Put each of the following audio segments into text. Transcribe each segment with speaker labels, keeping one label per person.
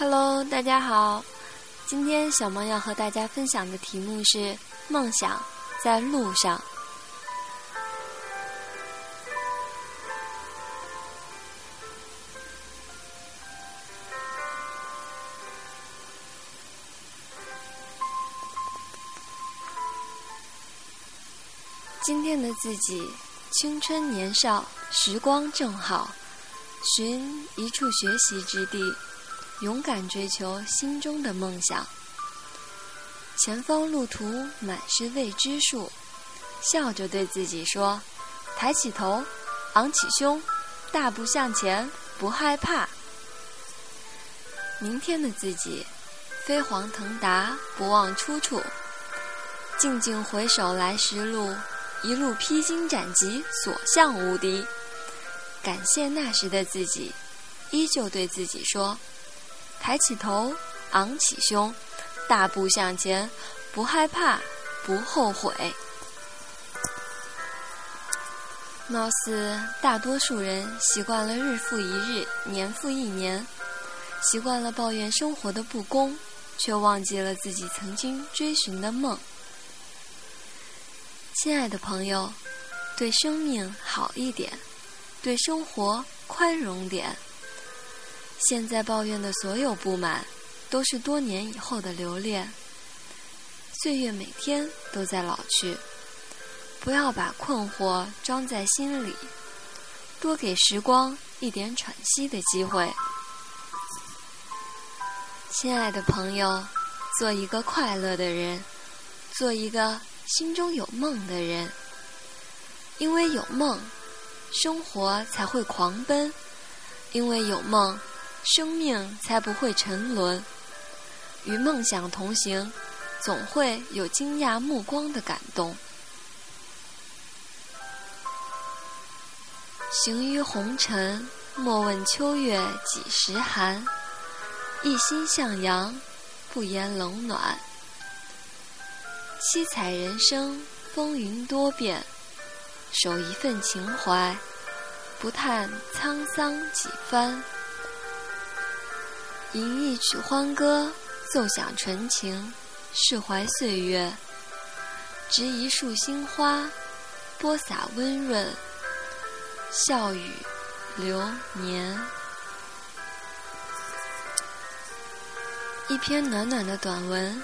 Speaker 1: Hello，大家好。今天小萌要和大家分享的题目是“梦想在路上”。今天的自己，青春年少，时光正好，寻一处学习之地，勇敢追求心中的梦想。前方路途满是未知数，笑着对自己说：“抬起头，昂起胸，大步向前，不害怕。”明天的自己，飞黄腾达，不忘出处，静静回首来时路。一路披荆斩棘，所向无敌。感谢那时的自己，依旧对自己说：“抬起头，昂起胸，大步向前，不害怕，不后悔。”貌似大多数人习惯了日复一日，年复一年，习惯了抱怨生活的不公，却忘记了自己曾经追寻的梦。亲爱的朋友，对生命好一点，对生活宽容点。现在抱怨的所有不满，都是多年以后的留恋。岁月每天都在老去，不要把困惑装在心里，多给时光一点喘息的机会。亲爱的朋友，做一个快乐的人，做一个。心中有梦的人，因为有梦，生活才会狂奔；因为有梦，生命才不会沉沦。与梦想同行，总会有惊讶目光的感动。行于红尘，莫问秋月几时寒。一心向阳，不言冷暖。七彩人生，风云多变，守一份情怀，不叹沧桑几番。吟一曲欢歌，奏响纯情，释怀岁月。植一束新花，播撒温润，笑语流年。一篇暖暖的短文，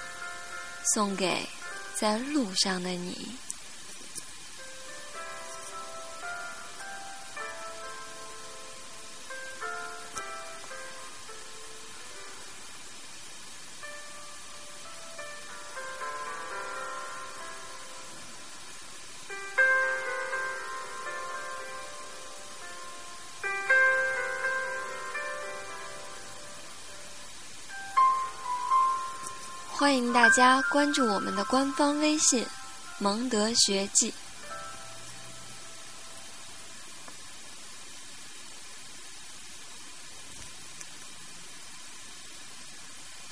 Speaker 1: 送给。在路上的你。欢迎大家关注我们的官方微信“蒙德学记”。